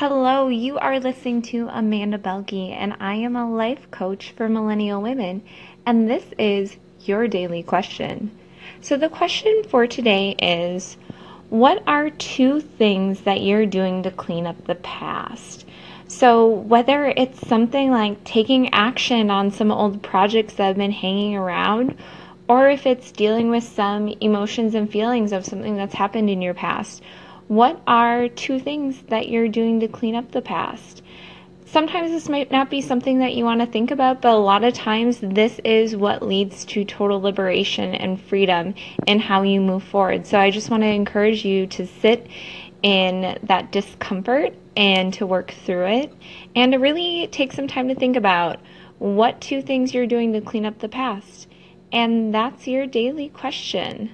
Hello, you are listening to Amanda Belke, and I am a life coach for millennial women, and this is your daily question. So, the question for today is What are two things that you're doing to clean up the past? So, whether it's something like taking action on some old projects that have been hanging around, or if it's dealing with some emotions and feelings of something that's happened in your past, what are two things that you're doing to clean up the past? Sometimes this might not be something that you want to think about, but a lot of times this is what leads to total liberation and freedom in how you move forward. So I just want to encourage you to sit in that discomfort and to work through it and to really take some time to think about what two things you're doing to clean up the past. And that's your daily question.